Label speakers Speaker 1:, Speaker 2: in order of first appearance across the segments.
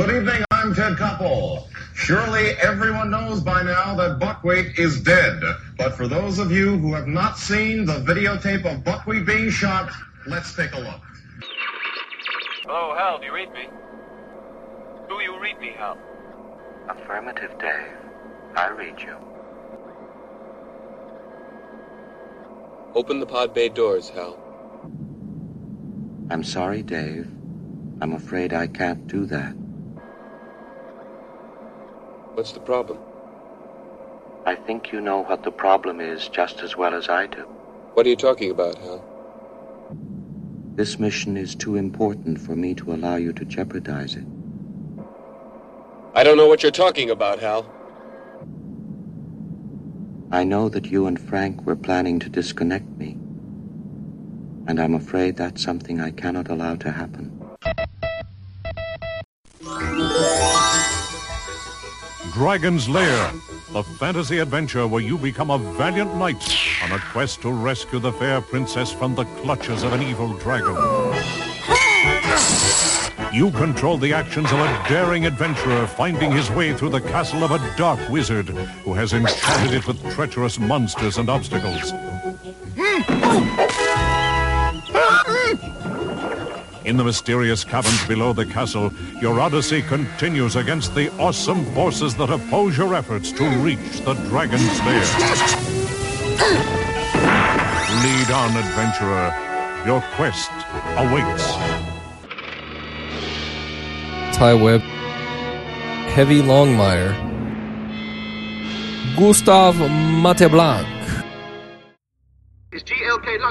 Speaker 1: Good evening, I'm Ted Koppel. Surely everyone knows by now that Buckwheat is dead. But for those of you who have not seen the videotape of Buckwheat being shot, let's take a look.
Speaker 2: Hello, Hal, do you read me? Do you read me, Hal?
Speaker 3: Affirmative, Dave. I read you.
Speaker 4: Open the pod bay doors, Hal.
Speaker 3: I'm sorry, Dave. I'm afraid I can't do that.
Speaker 4: What's the problem?
Speaker 3: I think you know what the problem is just as well as I do.
Speaker 4: What are you talking about, Hal?
Speaker 3: This mission is too important for me to allow you to jeopardize it.
Speaker 4: I don't know what you're talking about, Hal.
Speaker 3: I know that you and Frank were planning to disconnect me. And I'm afraid that's something I cannot allow to happen.
Speaker 5: Dragon's Lair, the fantasy adventure where you become a valiant knight on a quest to rescue the fair princess from the clutches of an evil dragon. You control the actions of a daring adventurer finding his way through the castle of a dark wizard who has enchanted it with treacherous monsters and obstacles. Hmm. In the mysterious caverns below the castle, your odyssey continues against the awesome forces that oppose your efforts to reach the dragon's lair. Lead on, adventurer. Your quest awaits.
Speaker 6: Ty Webb, Heavy Longmire, Gustav Mateblanc,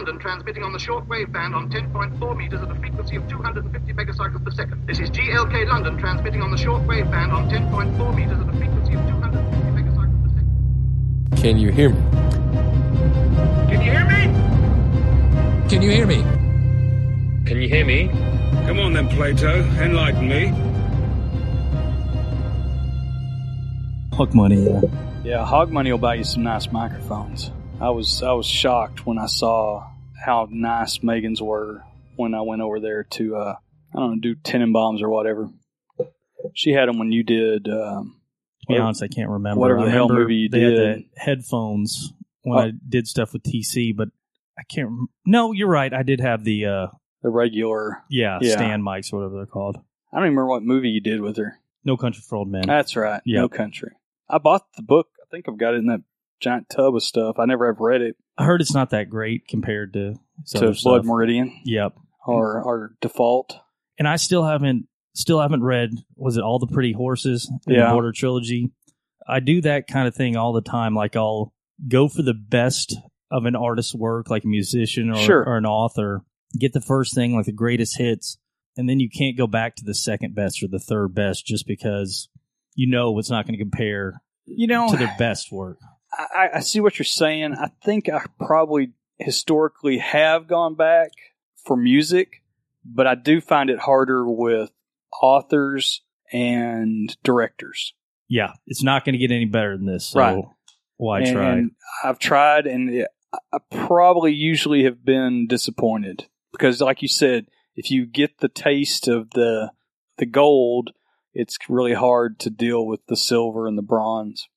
Speaker 7: GLK London transmitting on the shortwave band on 10.4 meters at a frequency of 250 megacycles per second. This is GLK London transmitting on the shortwave band on 10.4 meters at a frequency of 250 megacycles per second.
Speaker 6: Can you hear me?
Speaker 7: Can you hear me?
Speaker 6: Can you hear me?
Speaker 4: Can you hear me?
Speaker 8: Come on then, Plato. Enlighten me.
Speaker 9: Hog money, yeah.
Speaker 10: Yeah, Hog Money will buy you some nice microphones. I was I was shocked when I saw how nice Megan's were when I went over there to uh, I don't know do Tenenbaums or whatever. She had them when you did. Um,
Speaker 9: To be honest, I can't remember.
Speaker 10: Whatever the hell movie you
Speaker 9: they had
Speaker 10: did.
Speaker 9: the headphones when
Speaker 10: Oh.
Speaker 9: I did stuff with TC, but I can't. rem- No, you're right. I did have the uh,
Speaker 10: the regular.
Speaker 9: yeah,
Speaker 10: Yeah.
Speaker 9: stand mics, or whatever they're called.
Speaker 10: I don't even remember what movie you did with her.
Speaker 9: No Country for Old Men.
Speaker 10: That's right.
Speaker 9: Yeah.
Speaker 10: No Country. I bought the book. I think I've got it in that giant tub of stuff. I never have read it
Speaker 9: I heard it's not that great compared to
Speaker 10: to Blood
Speaker 9: stuff.
Speaker 10: Meridian
Speaker 9: Yep.
Speaker 10: or or Default.
Speaker 9: and I still haven't still haven't read was it all the pretty horses in
Speaker 10: Yeah.
Speaker 9: the border trilogy I do that kind of thing all the time like I'll go for the best of an artist's work like a musician or,
Speaker 10: Sure.
Speaker 9: or an author get the first thing like the greatest hits and then you can't go back to the second best or the third best just because you know it's not going to compare
Speaker 10: You know,
Speaker 9: to their best work
Speaker 10: I, I see what you're saying. I think I probably historically have gone back for music, but I do find it harder with authors and directors.
Speaker 9: yeah it's not going to get any better than this so
Speaker 10: Right.
Speaker 9: why
Speaker 10: and,
Speaker 9: try
Speaker 10: and I've tried, and it- I probably usually have been disappointed because, like you said, if you get the taste of the the gold, it's really hard to deal with the silver and the bronze.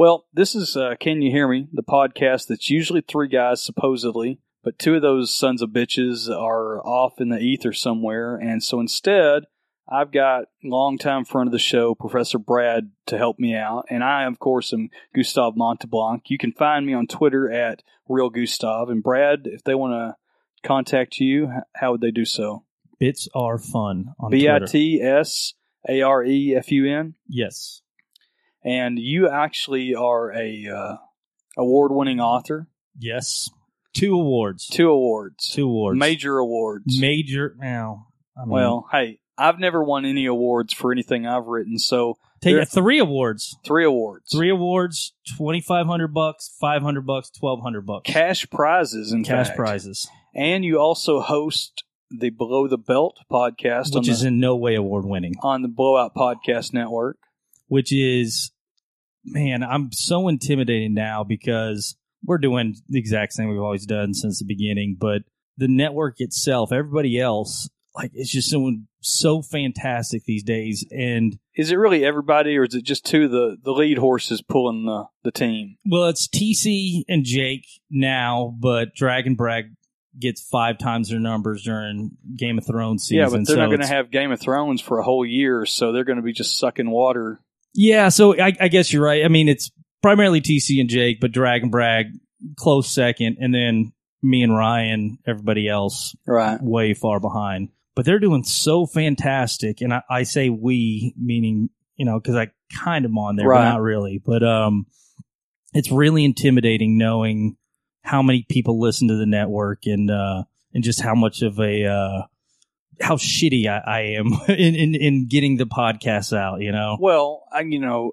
Speaker 10: Well, this is uh, Can You Hear Me, the podcast that's usually three guys, supposedly, but two of those sons of bitches are off in the ether somewhere. And so instead, I've got longtime friend of the show, Professor Brad, to help me out. And I, of course, am Gustav Monteblanc. You can find me on Twitter at Real Gustav. And Brad, if they want to contact you, how would they do so?
Speaker 9: bits are fun on
Speaker 10: B I. T S A R E F U N.
Speaker 9: yes
Speaker 10: And you actually are a uh, award winning author.
Speaker 9: yes two awards
Speaker 10: Two awards.
Speaker 9: two awards
Speaker 10: Major awards.
Speaker 9: major now I mean,
Speaker 10: well, hey, I've never won any awards for anything I've written, so
Speaker 9: take
Speaker 10: there-
Speaker 9: three awards
Speaker 10: three awards.
Speaker 9: three awards 2500 bucks 500 bucks 1200 bucks
Speaker 10: cash prizes in
Speaker 9: cash
Speaker 10: fact.
Speaker 9: prizes
Speaker 10: And you also host the Below the Belt podcast
Speaker 9: which is
Speaker 10: the,
Speaker 9: in no way award winning
Speaker 10: on the Blowout Podcast Network.
Speaker 9: Which is man i'm so intimidated now because we're doing the exact same we've always done since the beginning but the network itself everybody else like it's just so so fantastic these days. And
Speaker 10: Is it really everybody, or is it just two of the the lead horses pulling the the team?
Speaker 9: well, it's TC and Jake now, but Dragon Brag gets five times their numbers during Game of Thrones season.
Speaker 10: yeah, but they're
Speaker 9: so
Speaker 10: not going to have Game of Thrones for a whole year, so they're going to be just sucking water.
Speaker 9: Yeah, so I, I guess you're right. I mean, it's primarily TC and Jake, but Dragon Brag close second, and then me and Ryan, everybody else,
Speaker 10: Right.
Speaker 9: way far behind. But they're doing so fantastic, and I, I say we, meaning you know, because I kind of on there,
Speaker 10: Right.
Speaker 9: but not really. But um, it's really intimidating knowing how many people listen to the network and uh, and just how much of a uh, how shitty I, I am in, in in getting the podcast out. You know.
Speaker 10: Well, I, you know,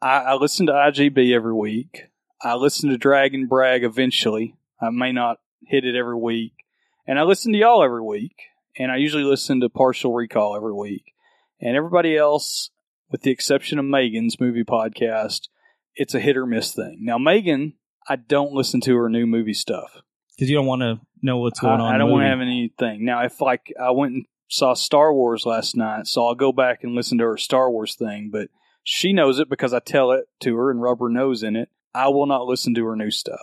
Speaker 10: I, I listen to IGB every week. I listen to Dragon Brag eventually. I may not hit it every week. And I listen to y'all every week. And I usually listen to Partial Recall every week. And everybody else, with the exception of Megan's movie podcast, it's a hit or miss thing. Now, Megan, I don't listen to her new movie stuff.
Speaker 9: Because you don't want to know what's going
Speaker 10: I,
Speaker 9: on.
Speaker 10: I don't want to have anything. Now, if like I went and saw Star Wars last night, so I'll go back and listen to her Star Wars thing, but she knows it because I tell it to her and rub her nose in it. I will not listen to her new stuff.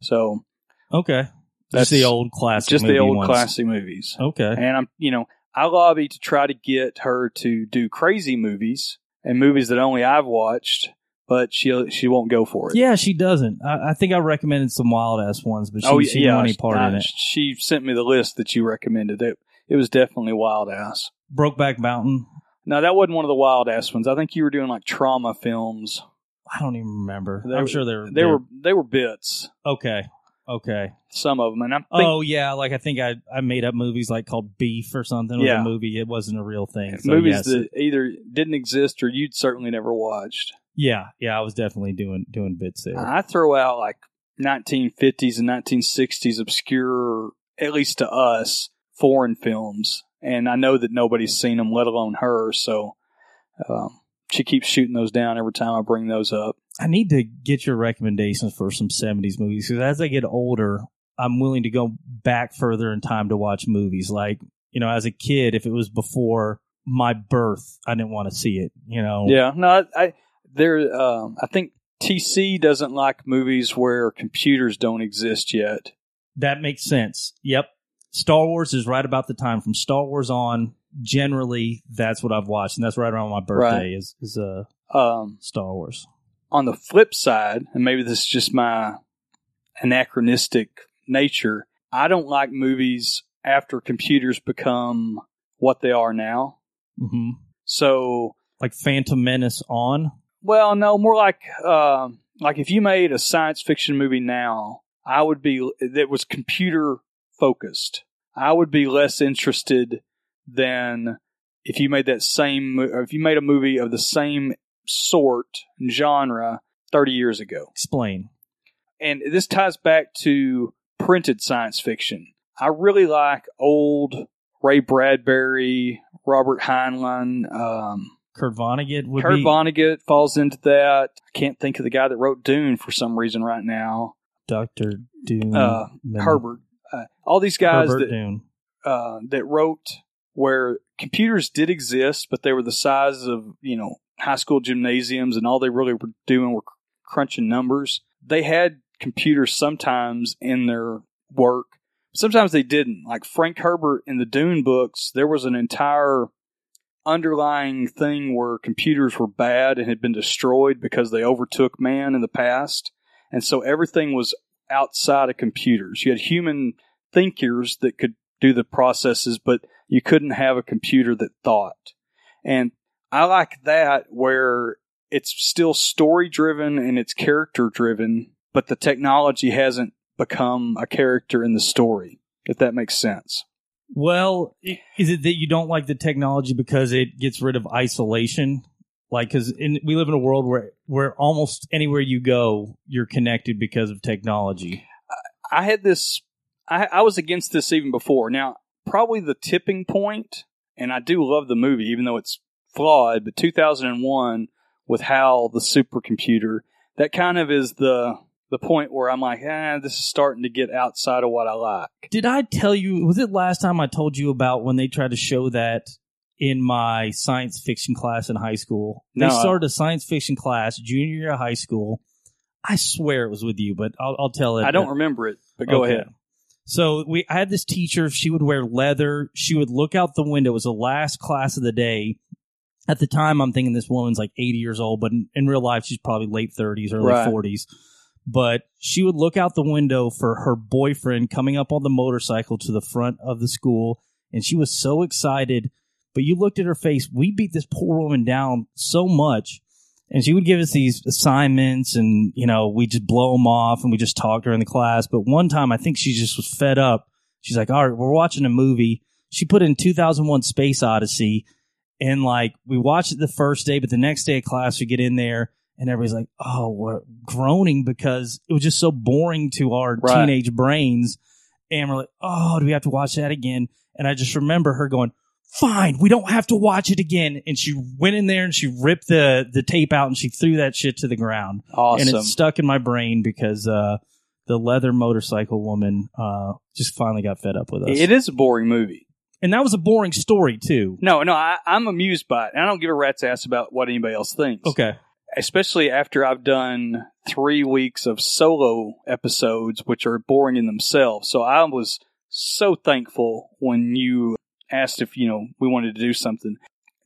Speaker 10: So
Speaker 9: Okay,
Speaker 10: That's
Speaker 9: just the old classic,
Speaker 10: just the old
Speaker 9: ones.
Speaker 10: classic movies.
Speaker 9: Okay,
Speaker 10: And I'm, you know, I lobby to try to get her to do crazy movies and movies that only I've watched, but she she won't go for it.
Speaker 9: yeah, she doesn't. I, I think I recommended some wild ass ones, but she,
Speaker 10: oh
Speaker 9: she didn't want any part
Speaker 10: I-
Speaker 9: in it.
Speaker 10: She sent me the list that you recommended. It it was definitely wild ass.
Speaker 9: Brokeback Mountain.
Speaker 10: No, that wasn't one of the wild ass ones. I think you were doing like trauma films.
Speaker 9: I don't even remember.
Speaker 10: They
Speaker 9: I'm sure they were.
Speaker 10: They were they were bits.
Speaker 9: okay. Okay.
Speaker 10: Some of them, and I think
Speaker 9: oh yeah, like I think I I made up movies like called Beef or something. It was
Speaker 10: Yeah.
Speaker 9: a movie. It wasn't a real thing. So,
Speaker 10: movies
Speaker 9: yes,
Speaker 10: that either didn't exist or you'd certainly never watched.
Speaker 9: yeah, yeah, I was definitely doing doing bits there.
Speaker 10: I throw out like 1950s and 1960s obscure, at least to us, foreign films, and I know that nobody's seen them, let alone her. So um, she keeps shooting those down every time I bring those up.
Speaker 9: I need to get your recommendations for some 70s movies because as I get older, I'm willing to go back further in time to watch movies. Like, you know, as a kid, if it was before my birth, I didn't want to see it, you know?
Speaker 10: Yeah, no, I, I there. Um, I think TC doesn't like movies where computers don't exist yet.
Speaker 9: That makes sense. Yep. Star Wars is right about the time from Star Wars on. Generally, that's what I've watched, and that's right around my birthday.
Speaker 10: Right.
Speaker 9: Is is uh
Speaker 10: Um,
Speaker 9: Star Wars?
Speaker 10: On the flip side, and maybe this is just my anachronistic nature, I don't like movies after computers become what they are now.
Speaker 9: hmm
Speaker 10: So,
Speaker 9: Like Phantom Menace on.
Speaker 10: well, no, more like um like if you made a science fiction movie now, I would be that was computer focused. I would be less interested than if you made that same if you made a movie of the same sort and genre 30 years ago.
Speaker 9: Explain.
Speaker 10: and this ties back to printed science fiction. I really like old Ray Bradbury, Robert Heinlein, um,
Speaker 9: Kurt Vonnegut would
Speaker 10: Kurt
Speaker 9: be
Speaker 10: Vonnegut falls into that. I can't think of the guy that wrote Dune for some reason right now.
Speaker 9: Doctor Dune,
Speaker 10: Uh, Herbert. Uh, all these guys
Speaker 9: Herbert
Speaker 10: that
Speaker 9: Dune.
Speaker 10: uh, that wrote where computers did exist, but they were the size of you know high school gymnasiums, and all they really were doing were crunching numbers. They had computers sometimes in their work, sometimes they didn't. Like Frank Herbert in the Dune books, there was an entire underlying thing where computers were bad and had been destroyed because they overtook man in the past, and so everything was outside of computers. You had human thinkers that could do the processes, but you couldn't have a computer that thought. And I like that where it's still story driven and it's character driven, but the technology hasn't become a character in the story, if that makes sense.
Speaker 9: Well, is it that you don't like the technology because it gets rid of isolation? Like, because we live in a world where where almost anywhere you go, you're connected because of technology.
Speaker 10: I had this, I, I was against this even before. Now, probably the tipping point, and I do love the movie, even though it's flawed, but 2001 with HAL, the supercomputer, that kind of is the the point where I'm like, ah, this is starting to get outside of what I like.
Speaker 9: Did I tell you? Was it last time I told you about when they tried to show that in my science fiction class in high school? They started a science fiction class junior year of high school. I swear it was with you, but I'll, I'll tell it.
Speaker 10: I don't remember it, but go
Speaker 9: Okay.
Speaker 10: ahead.
Speaker 9: So we, I had this teacher. She would wear leather. She would look out the window. It was the last class of the day. At the time, I'm thinking this woman's like 80 years old, but in, in real life, she's probably late 30s, early
Speaker 10: Right.
Speaker 9: 40s. But she would look out the window for her boyfriend coming up on the motorcycle to the front of the school, and she was so excited. But you looked at her face. We beat this poor woman down so much and she would give us these assignments and you know we just blow them off and we just talk during the class but one time i think she just was fed up she's like all right we're watching a movie she put in 2001 space odyssey and like we watched it the first day but the next day of class we get in there and everybody's like oh we're groaning because it was just so boring to our
Speaker 10: Right.
Speaker 9: teenage brains and we're like oh do we have to watch that again and i just remember her going fine, we don't have to watch it again. And she went in there and she ripped the, the tape out and she threw that shit to the ground.
Speaker 10: Awesome.
Speaker 9: And it stuck in my brain because, uh, the leather motorcycle woman, uh, just finally got fed up with us.
Speaker 10: It is a boring movie.
Speaker 9: And that was a boring story too.
Speaker 10: No, no, I, I'm amused by it. And I don't give a rat's ass about what anybody else thinks.
Speaker 9: Okay.
Speaker 10: Especially after I've done three weeks of solo episodes, which are boring in themselves. So I was so thankful when you asked if, you know, we wanted to do something.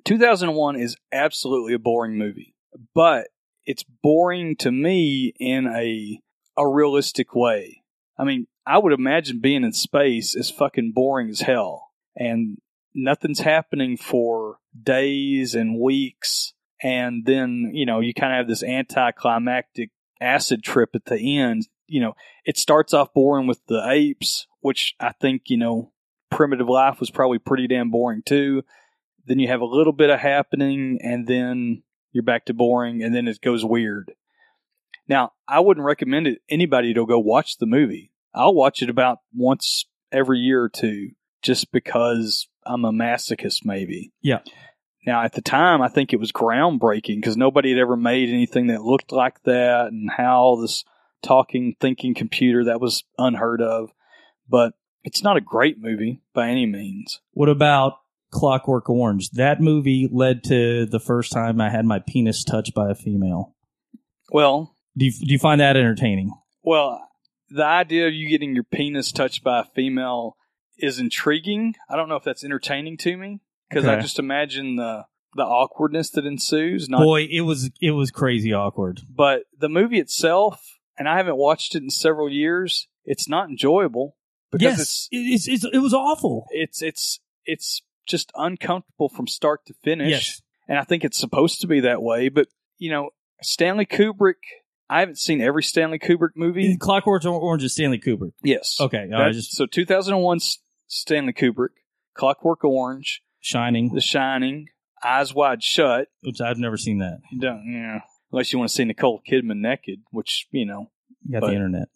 Speaker 10: 2001 is absolutely a boring movie, but it's boring to me in a, a realistic way. I mean, I would imagine being in space is fucking boring as hell. And nothing's happening for days and weeks. And then, you know, you kind of have this anticlimactic acid trip at the end. You know, it starts off boring with the apes, which I think, you know, primitive life was probably pretty damn boring too. Then you have a little bit of happening and then you're back to boring and then it goes weird. Now, I wouldn't recommend it anybody to go watch the movie. I'll watch it about once every year or two just because I'm a masochist maybe.
Speaker 9: Yeah.
Speaker 10: Now, at the time, I think it was groundbreaking because nobody had ever made anything that looked like that and how this talking, thinking computer that was unheard of. But it's not a great movie by any means.
Speaker 9: What about Clockwork Orange? That movie led to the first time I had my penis touched by a female.
Speaker 10: Well,
Speaker 9: Do you, do you find that entertaining?
Speaker 10: well, the idea of you getting your penis touched by a female is intriguing. I don't know if that's entertaining to me because I just imagine the the awkwardness that ensues. Not
Speaker 9: Boy, it was it was crazy awkward.
Speaker 10: but the movie itself, and I haven't watched it in several years. It's not enjoyable because
Speaker 9: yes, it, it's, it's it was awful.
Speaker 10: it's it's it's just uncomfortable from start to finish.
Speaker 9: Yes.
Speaker 10: And I think it's supposed to be that way, but you know, Stanley Kubrick, I haven't seen every Stanley Kubrick movie.
Speaker 9: Clockwork Orange is Stanley Kubrick.
Speaker 10: Yes.
Speaker 9: Okay,
Speaker 10: That-
Speaker 9: just
Speaker 10: so 2001 's Stanley Kubrick, Clockwork Orange,
Speaker 9: Shining,
Speaker 10: The Shining, Eyes Wide Shut.
Speaker 9: which I've never seen that.
Speaker 10: You don't, yeah. Unless you want to see Nicole Kidman naked, which, you know.
Speaker 9: You got
Speaker 10: But-
Speaker 9: the internet.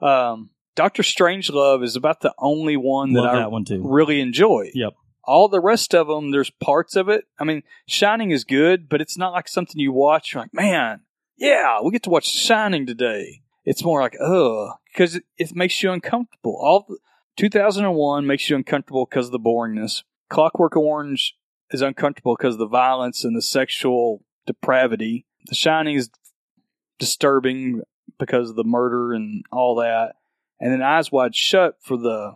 Speaker 10: Um, Doctor Strangelove is about the only one that
Speaker 9: Love
Speaker 10: I
Speaker 9: that one too.
Speaker 10: really enjoy.
Speaker 9: Yep.
Speaker 10: All the rest of them, there's parts of it. I mean, Shining is good, but it's not like something you watch. You're like, man, yeah, we get to watch Shining today. It's more like, ugh, because it, it makes you uncomfortable. All the, 2001 makes you uncomfortable because of the boringness. Clockwork Orange is uncomfortable because of the violence and the sexual depravity. The Shining is disturbing because of the murder and all that. And then Eyes Wide Shut for the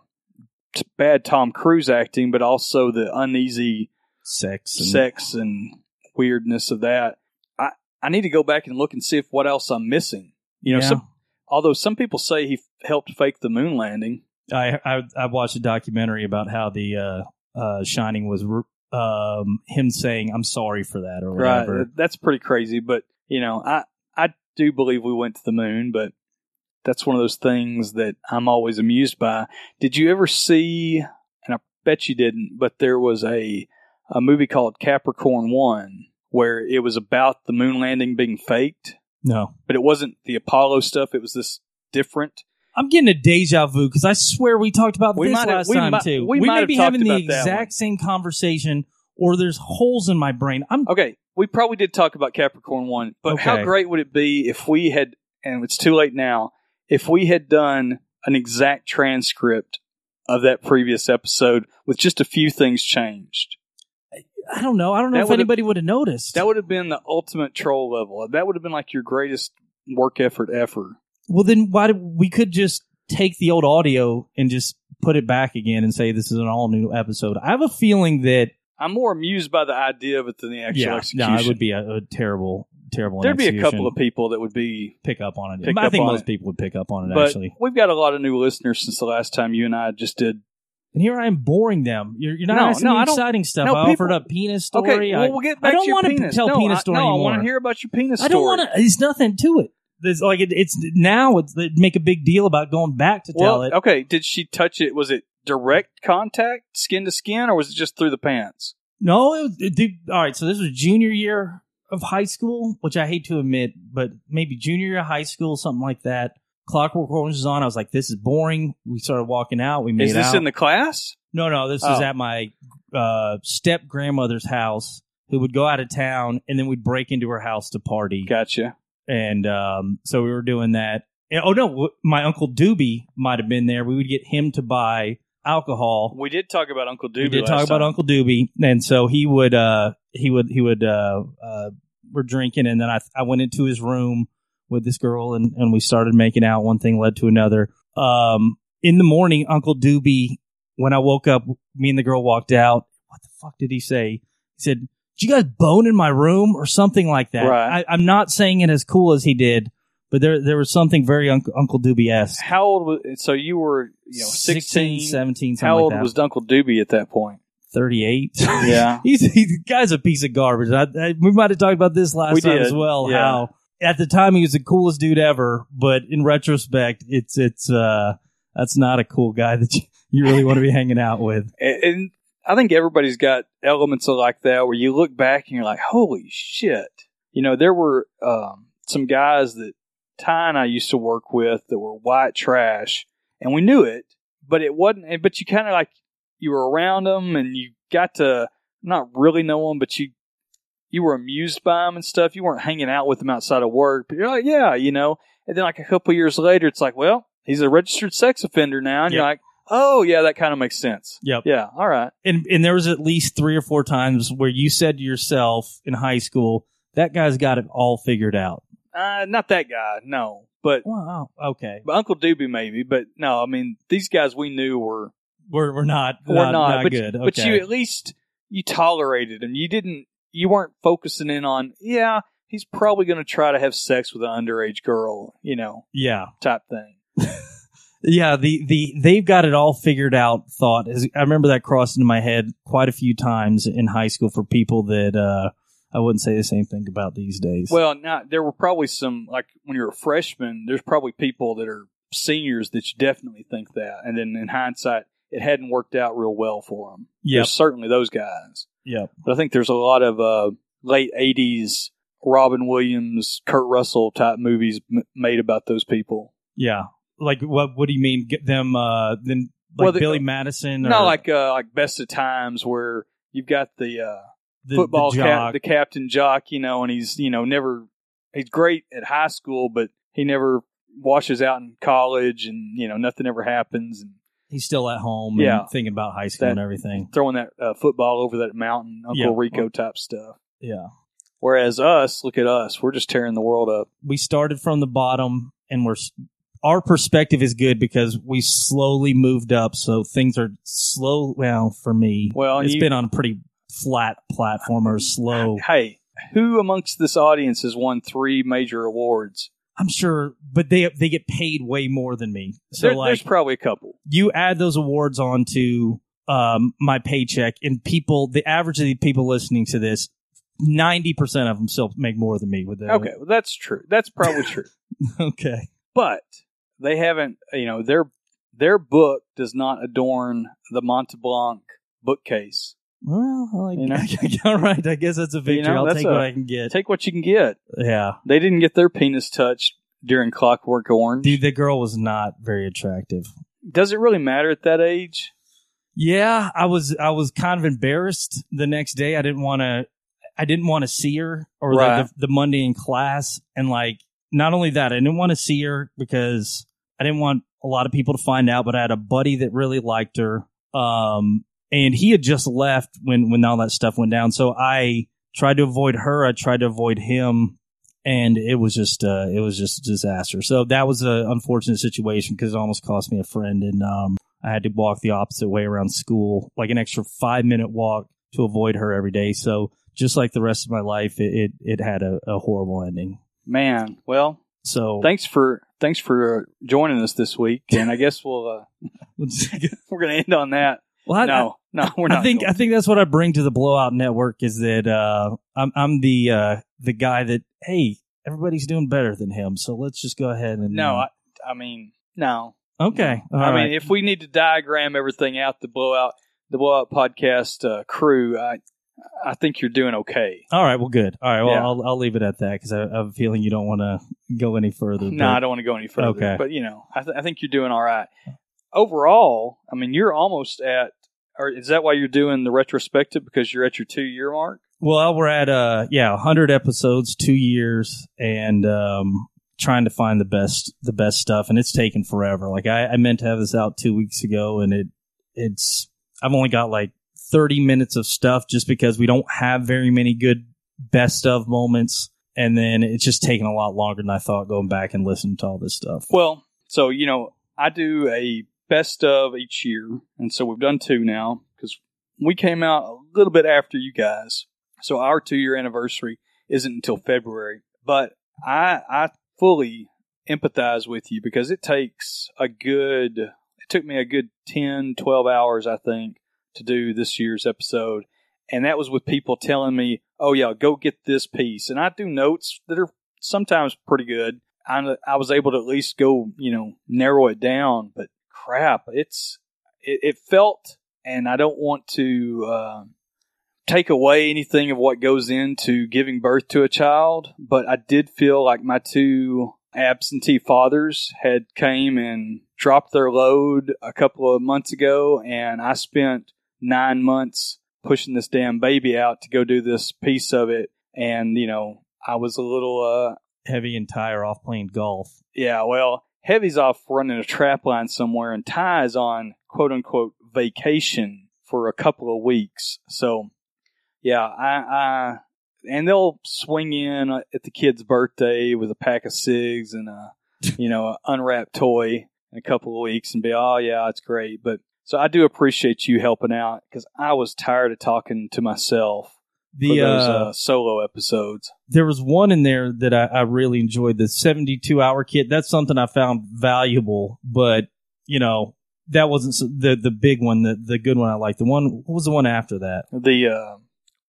Speaker 10: bad Tom Cruise acting, but also the uneasy
Speaker 9: Sex, and,
Speaker 10: sex and weirdness of that. I, I need to go back and look and see if what else I'm missing. You know,
Speaker 9: Yeah.
Speaker 10: some, although some people say he f- helped fake the moon landing.
Speaker 9: I, I I watched a documentary about how the uh, uh, Shining was um, him saying I'm sorry for that or whatever.
Speaker 10: Right. That's pretty crazy, but you know, I I do believe we went to the moon, but that's one of those things that I'm always amused by. Did you ever see and I bet you didn't, but there was a a movie called Capricorn 1 where it was about the moon landing being faked,
Speaker 9: No,
Speaker 10: but it wasn't the Apollo stuff, it was this different.
Speaker 9: I'm getting a deja vu because I swear we talked about
Speaker 10: We
Speaker 9: this
Speaker 10: have-
Speaker 9: last time
Speaker 10: might-
Speaker 9: too.
Speaker 10: we
Speaker 9: We, may be having the exact same conversation, or there's holes in my brain. I'm
Speaker 10: Okay, we probably did talk about Capricorn 1, but how great would it be if we had and it's too late now. If we had done an exact transcript of that previous episode with just a few things changed,
Speaker 9: I don't know. I don't know
Speaker 10: That
Speaker 9: if anybody would have noticed.
Speaker 10: that would have been the ultimate troll level. That would have been like your greatest work effort ever.
Speaker 9: Well, then why did we could just take the old audio and just put it back again and say this is an all new episode. I have a feeling that
Speaker 10: I'm more amused by the idea of it than the actual
Speaker 9: yeah,
Speaker 10: execution.
Speaker 9: no, it would be a, a terrible, terrible.
Speaker 10: There'd be a couple of people that would be
Speaker 9: pick up on it. I think most
Speaker 10: it.
Speaker 9: people would pick up on it.
Speaker 10: but
Speaker 9: actually,
Speaker 10: we've got a lot of new listeners since the last time you and I just did.
Speaker 9: and here I am boring them. You're, you're not
Speaker 10: No,
Speaker 9: asking
Speaker 10: no,
Speaker 9: me exciting stuff.
Speaker 10: no,
Speaker 9: I
Speaker 10: people-
Speaker 9: offered a penis story.
Speaker 10: Okay, well,
Speaker 9: I,
Speaker 10: we'll get
Speaker 9: I
Speaker 10: back
Speaker 9: don't
Speaker 10: your
Speaker 9: want to tell
Speaker 10: no,
Speaker 9: penis
Speaker 10: I,
Speaker 9: story
Speaker 10: no,
Speaker 9: anymore.
Speaker 10: I want to hear about your penis Story.
Speaker 9: I don't want to. There's nothing to it. There's like it, it's now. It's they make a big deal about going back to tell it.
Speaker 10: okay. Did she touch it? Was it direct contact, skin to skin, or was it just through the pants?
Speaker 9: No, it was, it, dude, all right. So this was junior year of high school, which I hate to admit, but maybe junior year of high school, something like that. Clockwork Orange was on. I was like, this is boring. We started walking out. We made
Speaker 10: Is this
Speaker 9: out.
Speaker 10: in the class?
Speaker 9: no, no, this
Speaker 10: Oh.
Speaker 9: at my uh, step grandmother's house. Who would go out of town and then we'd break into her house to party.
Speaker 10: Gotcha.
Speaker 9: And um, so we were doing that. And- oh no, w- my uncle Doobie might have been there. We would get him to buy alcohol
Speaker 10: We did talk about Uncle Doobie.
Speaker 9: we did talk about. Uncle Doobie, and so he would uh he would he would uh uh we're drinking, and then I I went into his room with this girl, and and we started making out. One thing led to another. Um, in the morning, Uncle Doobie, when I woke up, me and the girl walked out. What the fuck did he say? He said, "Did you guys bone in my room or something like that?"
Speaker 10: Right.
Speaker 9: I, I'm not saying it as cool as he did, but there there was something very Uncle Uncle Doobie esque.
Speaker 10: How old was? So you were, you know, 16,
Speaker 9: 17, something
Speaker 10: How
Speaker 9: like
Speaker 10: old
Speaker 9: that.
Speaker 10: was Uncle Doobie at that point?
Speaker 9: 38.
Speaker 10: Yeah.
Speaker 9: he's, he's the guy's a piece of garbage. I, I, we might have talked about this last
Speaker 10: We
Speaker 9: time
Speaker 10: did,
Speaker 9: as well.
Speaker 10: yeah.
Speaker 9: How at the time he was the coolest dude ever, but in retrospect, it's it's uh that's not a cool guy that you, you really want to be hanging out with.
Speaker 10: And, and I think everybody's got elements of like that where you look back and you're like, holy shit. You know, there were um, some guys that Ty and I used to work with that were white trash, and we knew it, but it wasn't. But you kind of like you were around them, and you got to not really know them, but you you were amused by them and stuff. You weren't hanging out with them outside of work, but you're like, yeah, you know. And then like a couple years later, it's like, well, he's a registered sex offender now, and you're like, oh yeah, that kind of makes sense.
Speaker 9: Yep.
Speaker 10: Yeah, all right.
Speaker 9: And and there was at least three or four times where you said to yourself in high school, that guy's got it all figured out.
Speaker 10: Uh, not that guy, no. But,
Speaker 9: Wow. Okay.
Speaker 10: but Uncle Doobie maybe. But no, I mean these guys we knew were
Speaker 9: We're we're not
Speaker 10: were
Speaker 9: not,
Speaker 10: not,
Speaker 9: not
Speaker 10: but,
Speaker 9: good.
Speaker 10: But you at least you tolerated him. You didn't. You weren't focusing in on. Yeah, he's probably going to try to have sex with an underage girl. You know,
Speaker 9: yeah.
Speaker 10: type thing.
Speaker 9: Yeah, the, the they've got it all figured out thought is I remember that crossed into my head quite a few times in high school for people that uh I wouldn't say the same thing about these days.
Speaker 10: Well, now there were probably some like when you're a freshman. There's probably people that are seniors that you definitely think that, and then in hindsight, it hadn't worked out real well for them. Yeah, certainly those guys.
Speaker 9: Yeah,
Speaker 10: But I think there's a lot of uh, late '80s Robin Williams, Kurt Russell type movies m- made about those people.
Speaker 9: Yeah. Like what what do you mean get them uh then like
Speaker 10: Well, the-
Speaker 9: Billy Madison or
Speaker 10: Not like uh, like Best of Times where you've got the, uh,
Speaker 9: the,
Speaker 10: football
Speaker 9: the
Speaker 10: cap, the captain jock, you know, and he's you know never he's great at high school, but he never washes out in college, and you know nothing ever happens, and
Speaker 9: He's still at home
Speaker 10: Yeah.
Speaker 9: and thinking about high school
Speaker 10: That-
Speaker 9: and everything.
Speaker 10: throwing that uh, football over that mountain, Uncle
Speaker 9: Yeah.
Speaker 10: Rico type stuff.
Speaker 9: Yeah.
Speaker 10: Whereas us, look at us, we're just tearing the world up.
Speaker 9: We started from the bottom and we're our perspective is good because we slowly moved up so things are slow well for me.
Speaker 10: Well,
Speaker 9: it's
Speaker 10: you-
Speaker 9: been on a pretty flat platform or slow.
Speaker 10: Hey, who amongst this audience has won three major awards?
Speaker 9: I'm sure, but they they get paid way more than me. So
Speaker 10: There-
Speaker 9: like
Speaker 10: there's probably a couple.
Speaker 9: you add those awards onto um, my paycheck, and people, the average of the people listening to this, ninety percent of them still make more than me with that.
Speaker 10: Okay, well, that's true. That's probably true.
Speaker 9: okay.
Speaker 10: But they haven't, you know, their their book does not adorn the Montblanc bookcase.
Speaker 9: Well, like,
Speaker 10: You know?
Speaker 9: all right. I guess that's a victory.
Speaker 10: You know,
Speaker 9: I'll take
Speaker 10: a-
Speaker 9: what I can get.
Speaker 10: Take what you can get.
Speaker 9: yeah,
Speaker 10: They didn't get their penis touched during Clockwork Orange.
Speaker 9: dude, the girl was not very attractive.
Speaker 10: Does it really matter at that age?
Speaker 9: Yeah, I was I was kind of embarrassed the next day. I didn't want to I didn't want to see her or
Speaker 10: Right.
Speaker 9: the, the, the Monday in class and like not only that, I didn't want to see her because I didn't want a lot of people to find out, but I had a buddy that really liked her. Um, and he had just left when, when all that stuff went down. So I tried to avoid her. I tried to avoid him and it was just, uh, it was just a disaster. So that was an unfortunate situation because it almost cost me a friend. And, um, I had to walk the opposite way around school, like an extra five minute walk to avoid her every day. So just like the rest of my life, it, it, it had a, a horrible ending.
Speaker 10: Man, well,
Speaker 9: So
Speaker 10: thanks for thanks for joining us this week, and I guess we'll uh, we're gonna end on that.
Speaker 9: Well, I,
Speaker 10: no, no, we're not.
Speaker 9: I think
Speaker 10: going
Speaker 9: I think that's what I bring to the Blowout Network is that uh, I'm I'm the uh, the guy that hey everybody's doing better than him, so let's just go ahead and
Speaker 10: no,
Speaker 9: uh,
Speaker 10: I, I mean no.
Speaker 9: okay.
Speaker 10: I
Speaker 9: all
Speaker 10: mean,
Speaker 9: right.
Speaker 10: if we need to diagram everything out, the blowout, the blowout podcast uh, crew, I, I think you're doing okay.
Speaker 9: all right, well, good. All right, well,
Speaker 10: Yeah.
Speaker 9: I'll I'll leave it at that because I, I have a feeling you don't want to go any further.
Speaker 10: No,
Speaker 9: but-
Speaker 10: I don't want to go any further.
Speaker 9: Okay.
Speaker 10: But you know, I, th- I think you're doing all right. Overall, I mean, you're almost at. Or is that why you're doing the retrospective because you're at your two year mark?
Speaker 9: Well, we're at uh yeah, 100 episodes, 2 years and um trying to find the best the best stuff and it's taken forever. Like I, I meant to have this out 2 weeks ago and it it's I've only got like 30 minutes of stuff just because we don't have very many good best of moments and then it's just taken a lot longer than I thought going back and listening to all this stuff.
Speaker 10: Well, so you know, I do a best of each year, and so we've done two now because we came out a little bit after you guys. So our two year anniversary isn't until February, but I I fully empathize with you because it takes a good it took me a good 10 12 hours I think to do this year's episode and that was with people telling me oh yeah go get this piece and I do notes that are sometimes pretty good I, I was able to at least go, you know, narrow it down. But crap, it's it, it felt, and I don't want to uh, take away anything of what goes into giving birth to a child, but I did feel like my two absentee fathers had came and dropped their load a couple of months ago, and I spent nine months pushing this damn baby out to go do this piece of it, and you know. I was a little uh,
Speaker 9: Heavy and tire off playing golf.
Speaker 10: yeah, well, Heavy's off running a trap line somewhere, and Ty is on quote unquote vacation for a couple of weeks. So, yeah, I, I and they'll swing in at the kid's birthday with a pack of cigs and a you know an unwrapped toy in a couple of weeks and be oh yeah it's great. But so I do appreciate you helping out because I was tired of talking to myself
Speaker 9: The
Speaker 10: for those
Speaker 9: uh,
Speaker 10: uh, solo episodes.
Speaker 9: there was one in there that I, I really enjoyed the 72 hour kit that's something i found valuable but you know that wasn't s- the the big one the, the good one i liked the one what was the one after that
Speaker 10: The uh,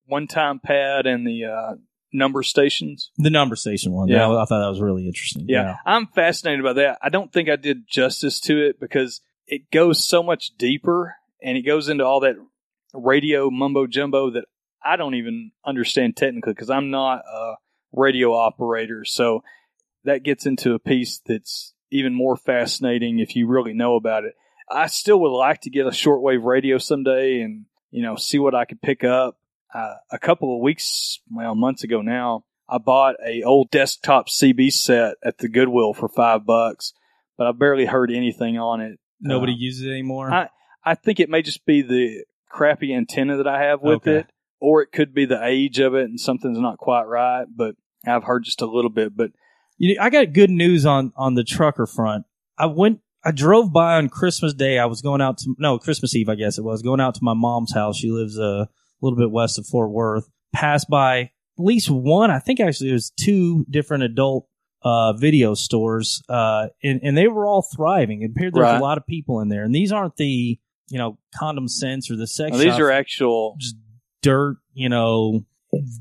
Speaker 10: one time pad and the uh, number stations.
Speaker 9: the number station one
Speaker 10: Yeah.
Speaker 9: yeah i thought that was really interesting
Speaker 10: Yeah. I'm fascinated by that. I don't think I did justice to it because it goes so much deeper and it goes into all that radio mumbo jumbo that I don't even understand technically because I'm not a radio operator. So that gets into a piece that's even more fascinating if you really know about it. I still would like to get a shortwave radio someday and, you know, see what I could pick up. Uh, a couple of weeks, well, months ago now, I bought a old desktop CB set at the Goodwill for five bucks, but I barely heard anything on it.
Speaker 9: Nobody
Speaker 10: Uh,
Speaker 9: uses it anymore
Speaker 10: I I think it may just be the crappy antenna that I have with
Speaker 9: Okay.
Speaker 10: it, or it could be the age of it and something's not quite right. But I've heard just a little bit. But
Speaker 9: You know, I got good news on on the trucker front. I went, I drove by on Christmas Day. I was going out to no Christmas Eve, I guess it was going out to my mom's house. She lives uh, a little bit west of Fort Worth. Passed by at least one, I think actually it was two different adult uh, video stores, uh, and and they were all thriving. It appeared there was
Speaker 10: Right.
Speaker 9: a lot of people in there, and these aren't the you know condom sense or the sex.
Speaker 10: well, these
Speaker 9: shops
Speaker 10: are actual.
Speaker 9: just dirt, you know,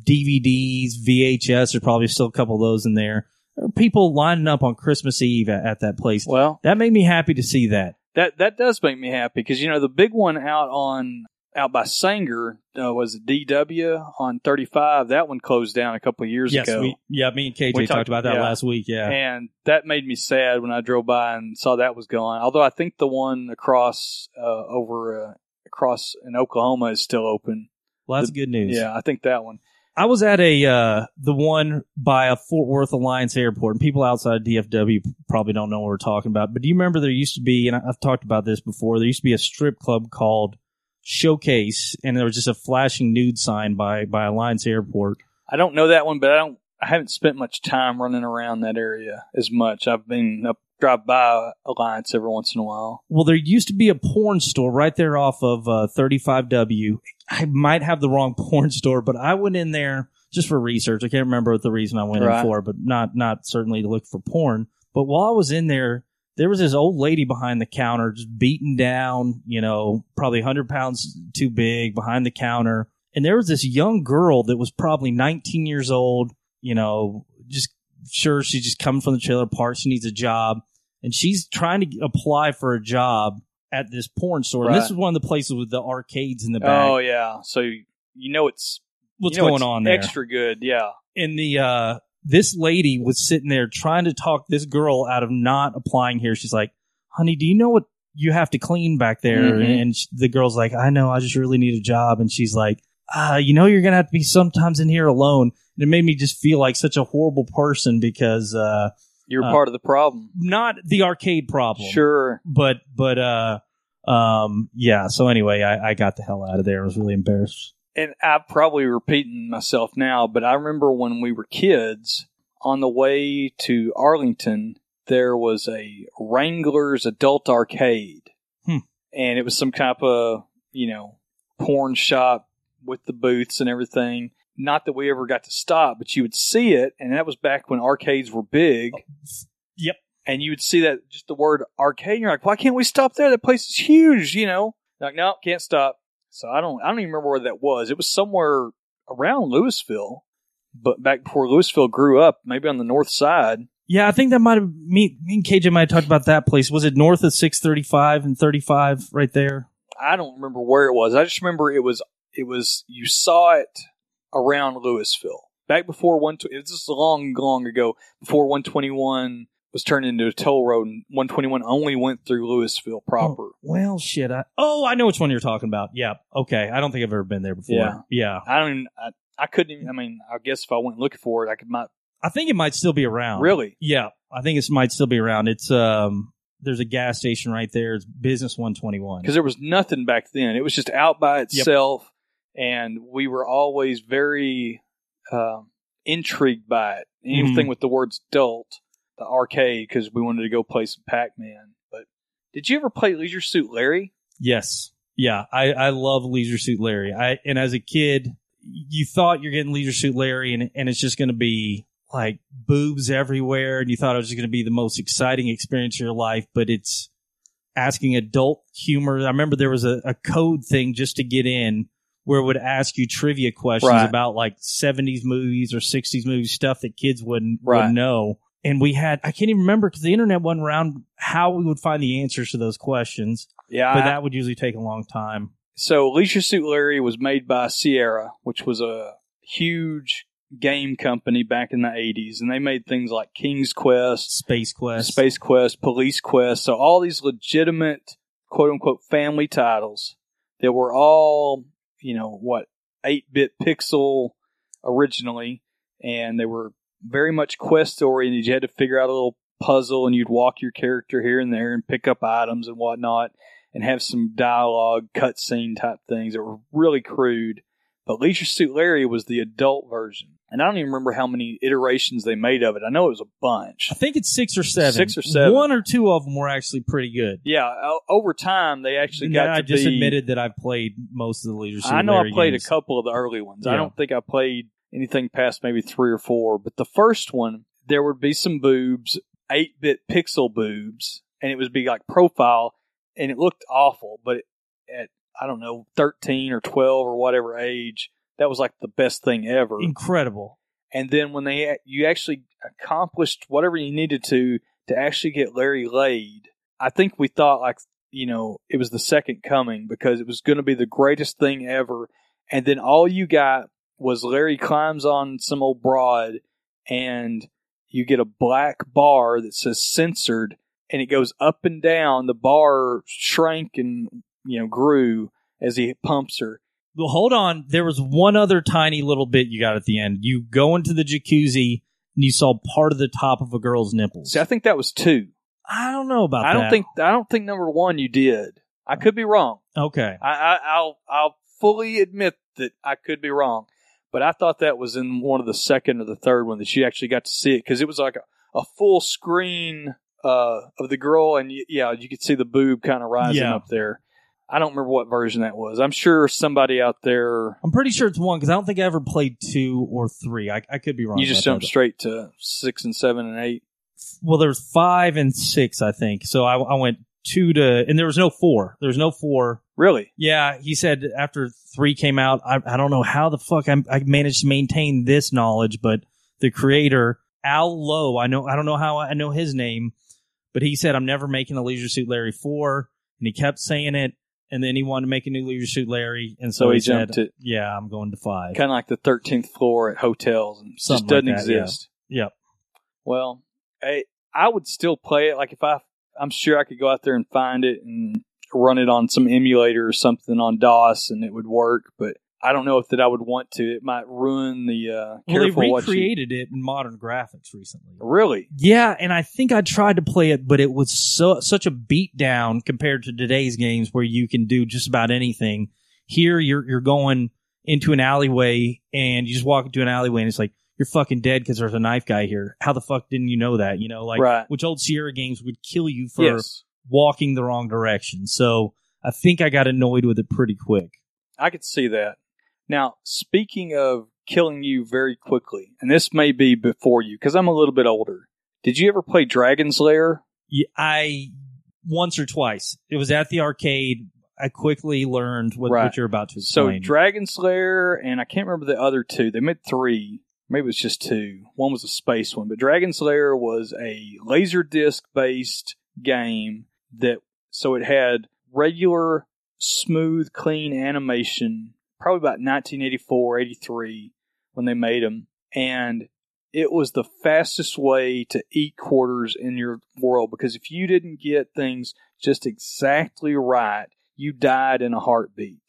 Speaker 9: DVDs, VHS. There's probably still a couple of those in there. There are people lining up on Christmas Eve at, at that place.
Speaker 10: Well,
Speaker 9: That made me happy to see that.
Speaker 10: that that does make me happy because you know the big one out on out by Sanger uh, was DW on 35. That one closed down a couple of years
Speaker 9: yes,
Speaker 10: ago.
Speaker 9: we, yeah, me and KJ talked,
Speaker 10: talked-
Speaker 9: about that
Speaker 10: yeah.
Speaker 9: last week. Yeah,
Speaker 10: And that made me sad when I drove by and saw that was gone. Although I think the one across uh, over uh, across in Oklahoma is still open.
Speaker 9: well, that's
Speaker 10: the-
Speaker 9: good news.
Speaker 10: Yeah, I think that one.
Speaker 9: I was at a uh, the one by a Fort Worth Alliance Airport, and people outside of DFW probably don't know what we're talking about. But do you remember there used to be, and I've talked about this before, there used to be a strip club called Showcase, and there was just a flashing nude sign by by Alliance Airport.
Speaker 10: I don't know that one, but I don't. I haven't spent much time running around that area as much. I've been up drive by Alliance every once in a while.
Speaker 9: Well, there used to be a porn store right there off of uh, 35W. I might have the wrong porn store, but I went in there just for research. I can't remember what the reason I went
Speaker 10: Right.
Speaker 9: in for, but not not certainly to look for porn. But while I was in there, there was this old lady behind the counter, just beaten down. You know, probably 100 pounds too big behind the counter, and there was this young girl that was probably 19 years old. You know, just sure she's just coming from the trailer park. She needs a job, and she's trying to apply for a job at this porn store. And this is one of the places with the arcades in the back.
Speaker 10: Oh yeah, so you know it's
Speaker 9: What's
Speaker 10: you know
Speaker 9: going
Speaker 10: it's
Speaker 9: on there?
Speaker 10: Extra good, yeah.
Speaker 9: and the uh this lady was sitting there trying to talk this girl out of not applying here. She's like, "Honey, do you know what you have to clean back there?"
Speaker 10: Mhm.
Speaker 9: And sh the girl's like, "I know. I just really need a job." And she's like, "Uh, you know, you're gonna have to be sometimes in here alone." And it made me just feel like such a horrible person because uh,
Speaker 10: You're
Speaker 9: Uh,
Speaker 10: part of the problem.
Speaker 9: not the arcade problem,
Speaker 10: Sure.
Speaker 9: but but uh, um, yeah. So anyway, I, I got the hell out of there. I was really embarrassed.
Speaker 10: And I'm probably repeating myself now, but I remember when we were kids on the way to Arlington, there was a Wrangler's adult arcade.
Speaker 9: Hmm.
Speaker 10: And it was some kind of, you know, porn shop with the booths and everything. Not that we ever got to stop, but you would see it, and that was back when arcades were big.
Speaker 9: Yep.
Speaker 10: And you would see that just the word arcade, and you're like, why can't we stop there? That place is huge, you know? Like, no, can't stop. So I don't I don't even remember where that was. It was somewhere around Lewisville, but back before Lewisville grew up, maybe on the north side.
Speaker 9: Yeah, I think that might have me, me and KJ might have talked about that place. Was it north of six thirty five and thirty five right there?
Speaker 10: I don't remember where it was. I just remember it was it was you saw it around Louisville back before one. It was just long long ago before one twenty one was turned into a toll road, and one twenty one only went through Lewisville proper.
Speaker 9: Oh, well, shit. I, oh, I know which one you're talking about. Yeah. Okay. I don't think I've ever been there before.
Speaker 10: Yeah.
Speaker 9: Yeah.
Speaker 10: I don't. Even, I, I couldn't. Even, I mean, I guess if I went looking for it, I could might.
Speaker 9: I think it might still be around.
Speaker 10: Really?
Speaker 9: Yeah. I think it might still be around. It's um. There's a gas station right there. It's Business 121.
Speaker 10: because there was nothing back then. It was just out by itself, and we were always very um, intrigued by it. Anything
Speaker 9: Mhm.
Speaker 10: with the words "adult," the arcade, because we wanted to go play some Pac Man. But did you ever play Leisure Suit Larry?
Speaker 9: Yes. Yeah. I I love Leisure Suit Larry. I and as a kid, you thought you're getting Leisure Suit Larry, and and it's just going to be like boobs everywhere, and you thought it was going to be the most exciting experience of your life, but it's asking adult humor. I remember there was a, a code thing just to get in where it would ask you trivia questions
Speaker 10: Right.
Speaker 9: about like 70s movies or 60s movies, stuff that kids wouldn't,
Speaker 10: Right.
Speaker 9: would know. And we had, I can't even remember because the internet wasn't around how we would find the answers to those questions,
Speaker 10: Yeah,
Speaker 9: but
Speaker 10: I-
Speaker 9: that would usually take a long time.
Speaker 10: So Leisure Suit Larry was made by Sierra, which was a huge game company back in the 80s. And they made things like King's Quest,
Speaker 9: Space Quest.
Speaker 10: Space Quest, Police Quest. So all these legitimate quote unquote family titles that were all, you know, what, 8 bit pixel originally. And they were very much quest oriented. You had to figure out a little puzzle and you'd walk your character here and there and pick up items and whatnot and have some dialogue, cutscene type things that were really crude. But Leisure Suit Larry was the adult version. And I don't even remember how many iterations they made of it. I know it was a bunch.
Speaker 9: I think it's six or seven.
Speaker 10: Six or seven.
Speaker 9: One or two of them were actually pretty good.
Speaker 10: Yeah, over time they actually
Speaker 9: And
Speaker 10: got
Speaker 9: I just
Speaker 10: be.
Speaker 9: admitted that I've played most of the Leisure Suit Larry.
Speaker 10: I know
Speaker 9: Larry
Speaker 10: I played
Speaker 9: games.
Speaker 10: a couple of the early ones. I don't think I played anything past maybe three or four. But the first one, there would be some boobs, eight bit pixel boobs, and it would be like profile, and it looked awful. But at I don't know thirteen or twelve or whatever age, that was like the best thing ever.
Speaker 9: Incredible.
Speaker 10: And then when they you actually accomplished whatever you needed to to actually get Larry laid, I think we thought like you know it was the second coming because it was going to be the greatest thing ever. And then all you got was Larry climbs on some old broad, and you get a black bar that says censored, and it goes up and down. The bar shrank and you know grew as he pumps her,
Speaker 9: Well, hold on. There was one other tiny little bit you got at the end. You go into the jacuzzi and you saw part of the top of a girl's nipples.
Speaker 10: See, I think that was two.
Speaker 9: I don't know about
Speaker 10: I
Speaker 9: that.
Speaker 10: don't think I don't think number one you did. I could be wrong.
Speaker 9: Okay.
Speaker 10: I, I I'll I'll fully admit that I could be wrong, but I thought that was in one of the second or the third one that she actually got to see it because it was like a, a full screen uh, of the girl, and y- yeah, you could see the boob kind of rising
Speaker 9: Yeah.
Speaker 10: up there. I don't remember what version that was. I'm sure somebody out there.
Speaker 9: I'm pretty sure it's one because I don't think I ever played two or three. I, I could be wrong.
Speaker 10: You just
Speaker 9: about
Speaker 10: jumped
Speaker 9: that.
Speaker 10: straight to six and seven and eight.
Speaker 9: Well, there's five and six, I think. So I, I went two to, and there was no four. There was no four.
Speaker 10: Really?
Speaker 9: Yeah, he said after three came out, I, I don't know how the fuck I, I managed to maintain this knowledge, but the creator Al Lowe, I know I don't know how I know his name, but he said I'm never making a Leisure Suit Larry four, and he kept saying it, and then he wanted to make a new Leisure Suit Larry, and so,
Speaker 10: So he
Speaker 9: said,
Speaker 10: jumped it.
Speaker 9: Yeah, I'm going to five.
Speaker 10: Kind of like the thirteenth floor at hotels, and
Speaker 9: Something
Speaker 10: just doesn't
Speaker 9: like that, yeah.
Speaker 10: exist.
Speaker 9: Yep.
Speaker 10: Well, I, I would still play it. Like if I, I'm sure I could go out there and find it and run it on some emulator or something on DOS, and it would work. But I don't know if that I would want to. It might ruin the uh,
Speaker 9: Well, they
Speaker 10: careful what you-
Speaker 9: recreated it in modern graphics recently.
Speaker 10: Really?
Speaker 9: Yeah, and I think I tried to play it, but it was so such a beat down compared to today's games where you can do just about anything. Here, you're you're going into an alleyway and you just walk into an alleyway and it's like you're fucking dead because there's a knife guy here. How the fuck didn't you know that? You know, like
Speaker 10: Right.
Speaker 9: which old Sierra games would kill you for
Speaker 10: Yes.
Speaker 9: Walking the wrong direction. So I think I got annoyed with it pretty quick.
Speaker 10: I could see that. Now, speaking of killing you very quickly, and this may be before you because I'm a little bit older. Did you ever play Dragon's Lair?
Speaker 9: Yeah, I once or twice. It was at the arcade. I quickly learned what,
Speaker 10: Right.
Speaker 9: what you're about to explain. So.
Speaker 10: Dragon's Lair, and I can't remember the other two. They made three. Maybe it was just two. One was a space one, but Dragon's Lair was a laser disc based game that so it had regular, smooth, clean animation. Probably about 1984, 83 when they made them, and it was the fastest way to eat quarters in your world because if you didn't get things just exactly right, you died in a heartbeat.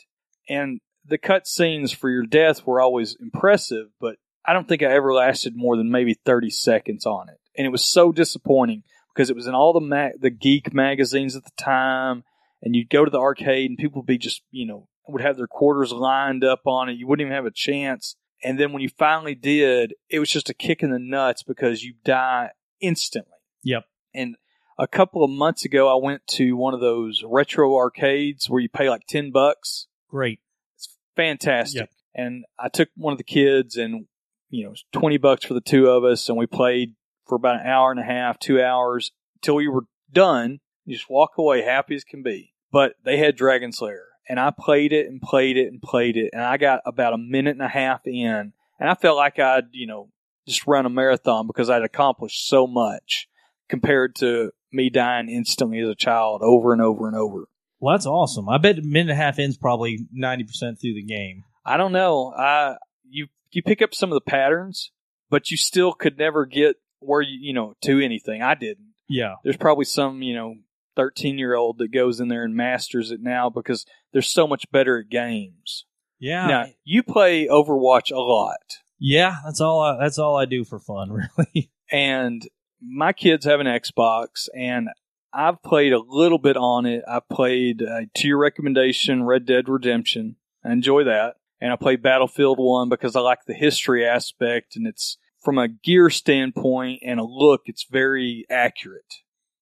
Speaker 10: And the cut scenes for your death were always impressive, but I don't think I ever lasted more than maybe 30 seconds on it. And it was so disappointing because it was in all the ma- the geek magazines at the time, and you'd go to the arcade and people would be just, you know, would have their quarters lined up on it. You wouldn't even have a chance. And then when you finally did, it was just a kick in the nuts because you die instantly.
Speaker 9: Yep.
Speaker 10: And a couple of months ago, I went to one of those retro arcades where you pay like 10 bucks.
Speaker 9: Great.
Speaker 10: It's fantastic.
Speaker 9: Yep.
Speaker 10: And I took one of the kids and, you know, it was 20 bucks for the two of us. And we played for about an hour and a half, two hours till we were done. You just walk away happy as can be. But they had Dragon's Lair and I played it and played it and played it. And I got about a minute and a half in and I felt like I'd, you know, just run a marathon because I'd accomplished so much compared to me dying instantly as a child over and over and over.
Speaker 9: Well, that's awesome. I bet a minute and a half in's probably 90% through the game.
Speaker 10: I don't know. I you you pick up some of the patterns, but you still could never get where you you know to anything. I didn't.
Speaker 9: Yeah.
Speaker 10: There's probably some you know 13 year old that goes in there and masters it now because they're so much better at games.
Speaker 9: Yeah.
Speaker 10: Now you play Overwatch a lot,
Speaker 9: Yeah, that's all I, that's all I do for fun, really.
Speaker 10: and my kids have an Xbox, and I've played a little bit on it. I played uh, to your recommendation, Red Dead Redemption. I enjoy that, and I play Battlefield One because I like the history aspect, and it's from a gear standpoint and a look, it's very accurate.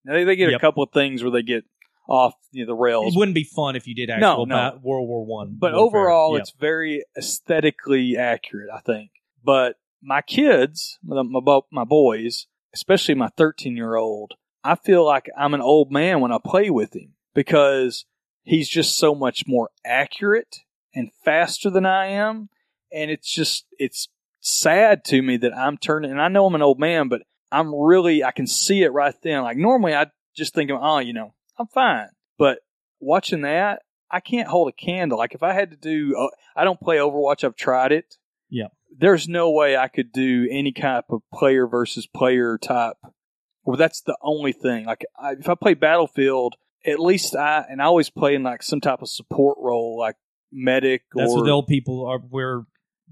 Speaker 10: Now they, they get a couple of things where they get off you know, the rails,
Speaker 9: It wouldn't be fun if you did actual
Speaker 10: no.
Speaker 9: ba- World War One.
Speaker 10: but
Speaker 9: warfare.
Speaker 10: overall,
Speaker 9: Yep.
Speaker 10: it's very aesthetically accurate, I think. But my kids, my, my, my boys, especially my 13 year old, I feel like I'm an old man when I play with him because he's just so much more accurate and faster than I am. And it's just, it's sad to me that I'm turning, and I know I'm an old man, but I'm really, I can see it right then. Like normally I just think, oh, you know, I'm fine. But watching that, I can't hold a candle. Like if I had to do, uh, I don't play Overwatch. I've tried it.
Speaker 9: Yeah.
Speaker 10: There's no way I could do any type of player versus player type. Well, that's the only thing. Like I, if I play Battlefield, at least I and I always play in like some type of support role, like medic
Speaker 9: That's
Speaker 10: or
Speaker 9: what the old people are. We're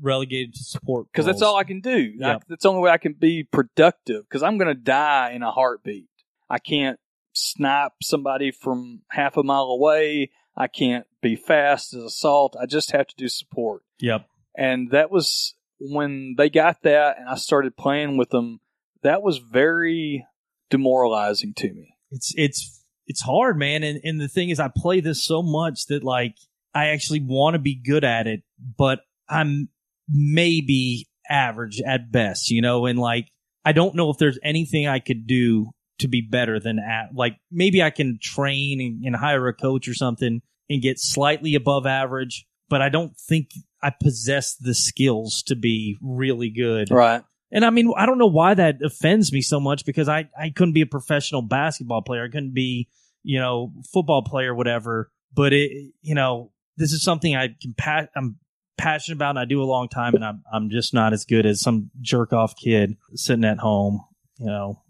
Speaker 9: relegated to support
Speaker 10: because that's all I can do. I- that's the only way I can be productive because I'm going to die in a heartbeat. I can't snipe somebody from half a mile away. I can't be fast as assault. I just have to do support.
Speaker 9: Yep.
Speaker 10: And that was when they got that and I started playing with them. That was very demoralizing to me.
Speaker 9: It's it's it's hard, man. And and the thing is, I play this so much that like I actually want to be good at it, but I'm maybe average at best, you know. And like I don't know if there's anything I could do to be better than at like maybe I can train and, and hire a coach or something and get slightly above average, but I don't think I possess the skills to be really good.
Speaker 10: Right.
Speaker 9: And I mean, I don't know why that offends me so much because I, I couldn't be a professional basketball player. I couldn't be, you know, football player, whatever. But it, you know, this is something I can pass, I'm passionate about and I do a long time and I'm, I'm just not as good as some jerk off kid sitting at home, you know.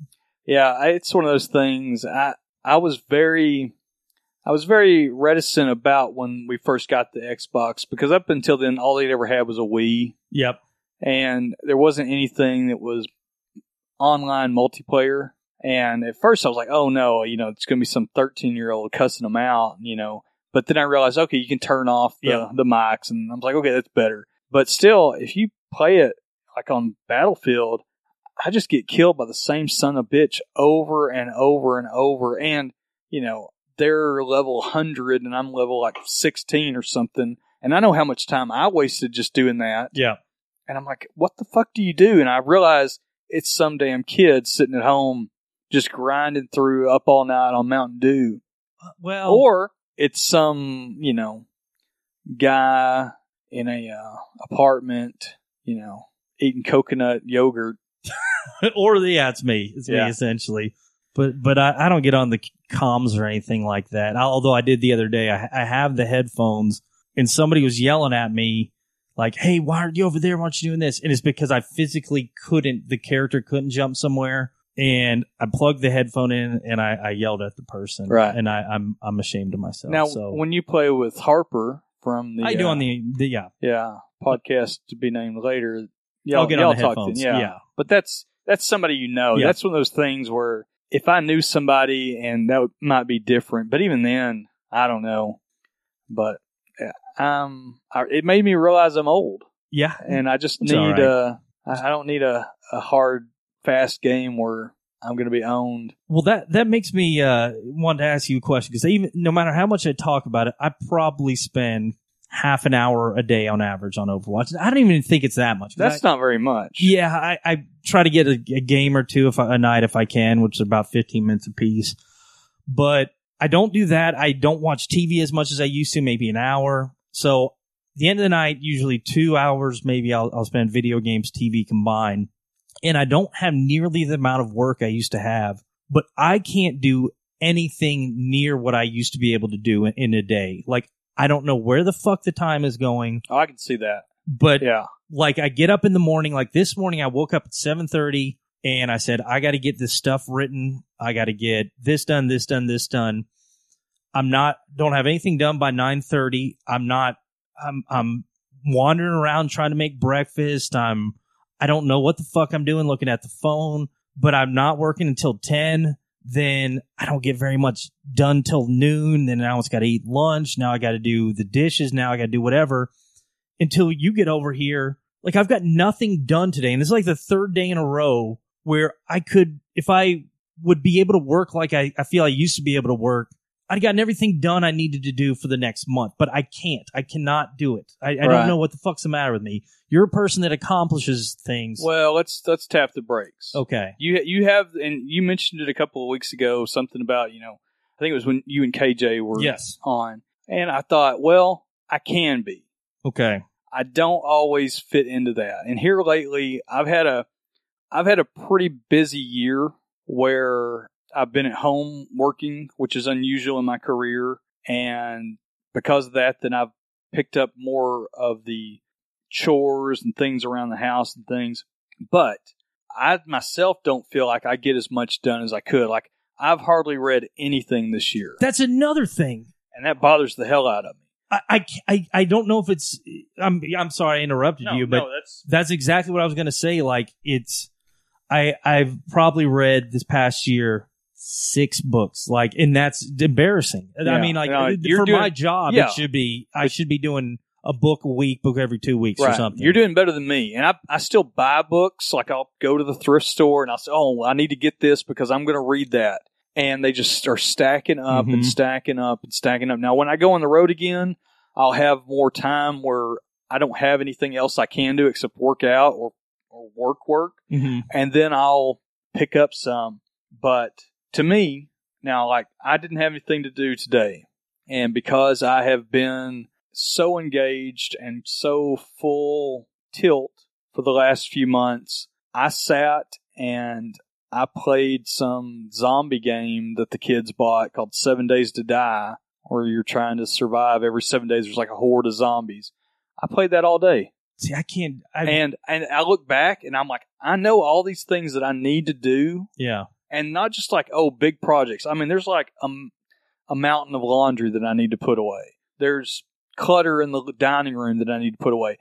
Speaker 10: Yeah, I- it's one of those things. I I was very I was very reticent about when we first got the Xbox because up until then all they'd ever had was a Wii
Speaker 9: Yep.
Speaker 10: and there wasn't anything that was online multiplayer. And at first I was like, oh no, you know, it's going to be some 13 year old cussing them out, you know. But then I realized, okay, you can turn off the,
Speaker 9: Yeah.
Speaker 10: the mics, and I was like, okay, that's better. But still, if you play it like on Battlefield, I just get killed by the same son of a bitch over and over and over. And, you know, they're level 100 and I'm level like 16 or something. And I know how much time I wasted just doing that.
Speaker 9: Yeah.
Speaker 10: And I'm like, what the fuck do you do? And I realize it's some damn kid sitting at home just grinding through up all night on Mountain Dew.
Speaker 9: Uh, well,
Speaker 10: Or it's some, you know, guy in a uh, apartment, you know, eating coconut yogurt.
Speaker 9: or yeah, it's me. It's
Speaker 10: Yeah.
Speaker 9: me essentially. But but I, I don't get on the comms or anything like that. Although I did the other day. I, I have the headphones, and somebody was yelling at me like, "Hey, why aren't you over there? Why aren't you doing this?" And it's because I physically couldn't. The character couldn't jump somewhere, and I plugged the headphone in, and I, I yelled at the person.
Speaker 10: Right.
Speaker 9: And I, I'm I'm ashamed of myself.
Speaker 10: now,
Speaker 9: so
Speaker 10: when you play with Harper from the
Speaker 9: I do
Speaker 10: uh,
Speaker 9: on the, the yeah.
Speaker 10: yeah podcast to be named later, y'all,
Speaker 9: I'll get
Speaker 10: y'all
Speaker 9: on the
Speaker 10: talk to-
Speaker 9: headphones.
Speaker 10: yeah.
Speaker 9: yeah.
Speaker 10: but that's that's somebody you know.
Speaker 9: Yeah.
Speaker 10: That's one of those things where if I knew somebody and that would- might be different, but even then, I don't know. But yeah, um, I, it made me realize I'm old,
Speaker 9: Yeah.
Speaker 10: and I just
Speaker 9: It's
Speaker 10: need
Speaker 9: right.
Speaker 10: uh, I I don't need a, a hard, fast game where I'm going to be owned.
Speaker 9: Well, that that makes me uh, want to ask you a question because even no matter how much I talk about it, I probably spend half an hour a day on average on Overwatch. I don't even think it's that much.
Speaker 10: That's
Speaker 9: I-
Speaker 10: not very much.
Speaker 9: yeah. I, I try to get a, a game or two if I, a night if I can, which is about fifteen minutes a piece. But I don't do that. I don't watch TV as much as I used to, maybe an hour. So the end of the night, usually two hours, maybe I'll, I'll spend video games, TV combined. And I don't have nearly the amount of work I used to have, but I can't do anything near what I used to be able to do in, in a day. Like, I don't know where the fuck the time is going,
Speaker 10: Oh, I can see that.
Speaker 9: but
Speaker 10: Yeah,
Speaker 9: like I get up in the morning, like this morning I woke up at 7:30 and I said I got to get this stuff written. I got to get this done, this done, this done. I'm not don't have anything done by 9:30. I'm not I'm I'm wandering around trying to make breakfast. I'm I don't know what the fuck I'm doing looking at the phone, but I'm not working until 10. Then I don't get very much done till noon. Then now it's got to eat lunch. Now I got to do the dishes. Now I got to do whatever until you get over here. Like I've got nothing done today, and this is like the third day in a row where I could, if I would be able to work like I, I feel I used to be able to work, I'd gotten everything done I needed to do for the next month, but I can't. I cannot do it. I, I
Speaker 10: Right.
Speaker 9: don't know what the fuck's the matter with me. You're a person that accomplishes things.
Speaker 10: well, let's let's tap the brakes.
Speaker 9: okay.
Speaker 10: You you have and you mentioned it a couple of weeks ago something about you know I think it was when you and KJ were
Speaker 9: Yes.
Speaker 10: on and I thought well I can be
Speaker 9: Okay.
Speaker 10: I don't always fit into that and here lately I've had a I've had a pretty busy year where I've been at home working which is unusual in my career and because of that then I've picked up more of the chores and things around the house and things but I myself don't feel like I get as much done as I could. Like I've hardly read anything this year,
Speaker 9: That's another thing.
Speaker 10: and that bothers the hell out of me.
Speaker 9: I, I, I, I don't know if it's. I'm I'm sorry I interrupted
Speaker 10: No,
Speaker 9: you, but
Speaker 10: no, that's-
Speaker 9: that's exactly what I was going to say. Like it's, I I've probably read this past year six books. Like, and that's embarrassing. I mean, like
Speaker 10: No,
Speaker 9: for
Speaker 10: doing-
Speaker 9: my job,
Speaker 10: yeah.
Speaker 9: it should be. I should be doing a book a week, book every two weeks or something.
Speaker 10: You're doing better than me. And I, I still buy books. Like I'll go to the thrift store and I'll say, oh, I need to get this because I'm going to read that. And they just are stacking up and
Speaker 9: Mhm.
Speaker 10: stacking up and stacking up. Now, when I go on the road again, I'll have more time where I don't have anything else I can do except work out or, or work work.
Speaker 9: Mhm.
Speaker 10: And then I'll pick up some. But to me, now, like I didn't have anything to do today. And because I have been so engaged and so full tilt for the last few months, I sat and I played some zombie game that the kids bought called Seven Days to Die, where you're trying to survive every seven days. There's like a horde of zombies. I played that all day.
Speaker 9: See, I can't. I,
Speaker 10: And and I look back and I'm like, I know all these things that I need to do
Speaker 9: yeah.
Speaker 10: And not just like oh big projects. I mean, there's like a, a mountain of laundry that I need to put away. There's clutter in the dining room that I need to put away.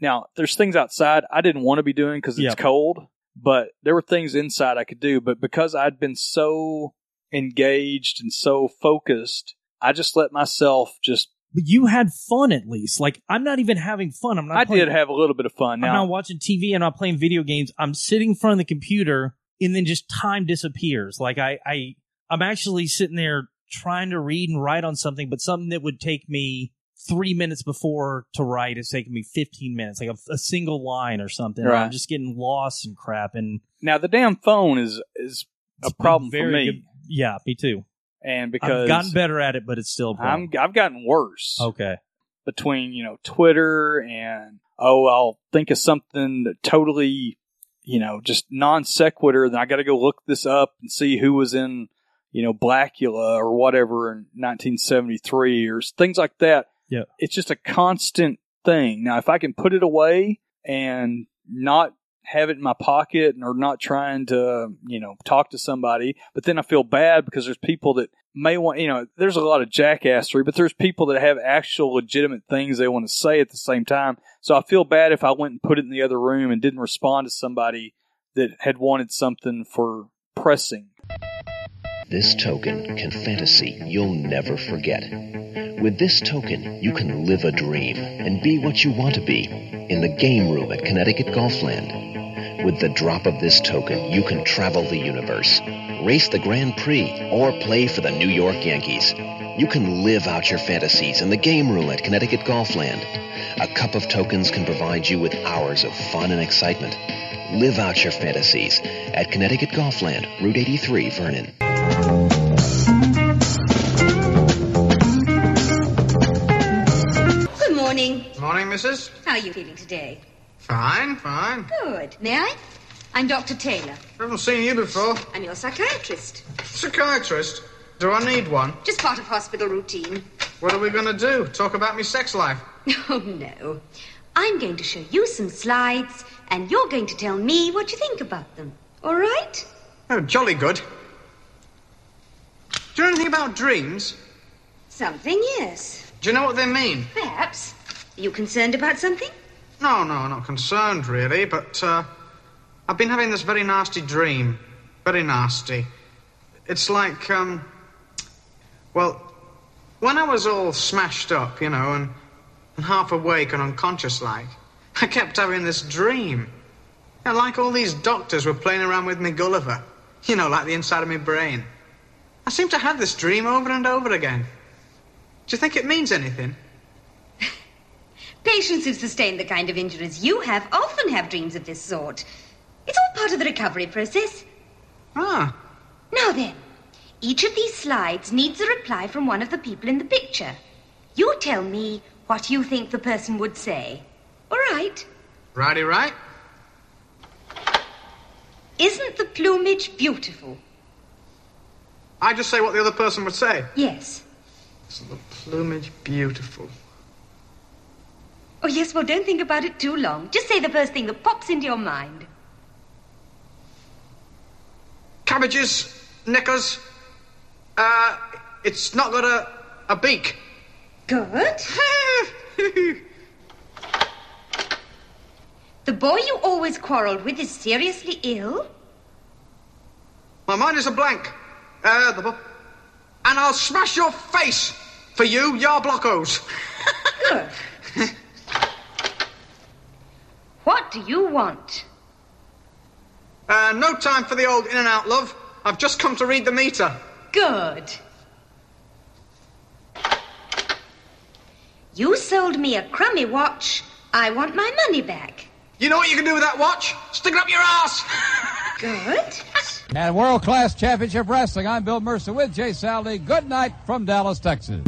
Speaker 10: Now, there's things outside I didn't want to be doing because it's
Speaker 9: Yeah.
Speaker 10: cold, but there were things inside I could do. But because I'd been so engaged and so focused, I just let myself just.
Speaker 9: But you had fun at least. Like I'm not even having fun. I'm not.
Speaker 10: I
Speaker 9: playing-
Speaker 10: did have a little bit of fun. Now.
Speaker 9: I'm not watching TV. And I'm not playing video games. I'm sitting in front of the computer, and then just time disappears. Like I, I, I'm actually sitting there trying to read and write on something, but something that would take me three minutes before to write is taking me 15 minutes, like a, a single line or something.
Speaker 10: Right.
Speaker 9: I'm just getting lost and crap. And
Speaker 10: now the damn phone is is a problem for me,
Speaker 9: good- yeah, me too.
Speaker 10: and because
Speaker 9: I've gotten better at it, but it's still.
Speaker 10: I'm I've gotten worse.
Speaker 9: okay.
Speaker 10: between you know Twitter and oh I'll think of something that totally you know just non sequitur. Then I got to go look this up and see who was in you know Blackula or whatever in 1973 or things like that.
Speaker 9: Yeah.
Speaker 10: it's just a constant thing. Now if I can put it away and not have it in my pocket and or not trying to you know talk to somebody, but then I feel bad because there's people that may want you know there's a lot of jackassery but there's people that have actual legitimate things they want to say at the same time so i feel bad if i went and put it in the other room and didn't respond to somebody that had wanted something for pressing
Speaker 11: This token can fantasy you'll never forget. With this token, you can live a dream and be what you want to be in the game room at Connecticut Golfland. With the drop of this token, you can travel the universe, race the Grand Prix, or play for the New York Yankees. You can live out your fantasies in the game room at Connecticut Golfland. A cup of tokens can provide you with hours of fun and excitement. Live out your fantasies at Connecticut Golfland, Route 83, Vernon.
Speaker 12: Good morning.
Speaker 13: Morning, missus.
Speaker 12: How are you feeling today?
Speaker 13: Fine, fine.
Speaker 12: Good. May I? I'm Dr. Taylor.
Speaker 13: I haven't seen you before.
Speaker 12: I'm your psychiatrist.
Speaker 13: Psychiatrist? Do I need one?
Speaker 12: Just part of hospital routine.
Speaker 13: What are we going to do? Talk about me sex life?
Speaker 12: Oh, no. I'm going to show you some slides, and you're going to tell me what you think about them. All right?
Speaker 13: Oh, jolly good. Do you know anything about dreams?
Speaker 12: Something, yes.
Speaker 13: Do you know what they mean?
Speaker 12: Perhaps. Are you concerned about something?
Speaker 13: No, no, not concerned really, but uh, I've been having this very nasty dream. Very nasty. It's like, um, well, when I was all smashed up, you know, and, and half awake and unconscious like, I kept having this dream. Yeah, like all these doctors were playing around with me Gulliver. You know, like the inside of my brain. I seem to have this dream over and over again. Do you think it means anything?
Speaker 12: Patients who've sustained the kind of injuries you have often have dreams of this sort. It's all part of the recovery process.
Speaker 13: Ah.
Speaker 12: Now then, each of these slides needs a reply from one of the people in the picture. You tell me what you think the person would say. All right.
Speaker 13: Righty right.
Speaker 12: Isn't the plumage beautiful?
Speaker 13: I just say what the other person would say.
Speaker 12: Yes.
Speaker 13: Isn't the plumage beautiful?
Speaker 12: Oh, yes, well, don't think about it too long. Just say the first thing that pops into your mind.
Speaker 13: Cabbages, knickers. Uh, it's not got a, a beak.
Speaker 12: Good. the boy you always quarreled with is seriously ill?
Speaker 13: My mind is a blank. Uh, the bu- and I'll smash your face for you, Yarblocos.
Speaker 12: Good. What do you want?
Speaker 13: Uh, no time for the old in and out, love. I've just come to read the meter.
Speaker 12: Good. You sold me a crummy watch. I want my money back.
Speaker 13: You know what you can do with that watch? Stick it up your ass.
Speaker 12: Good.
Speaker 14: And World Class Championship Wrestling, I'm Bill Mercer with Jay Sally. Good night from Dallas, Texas.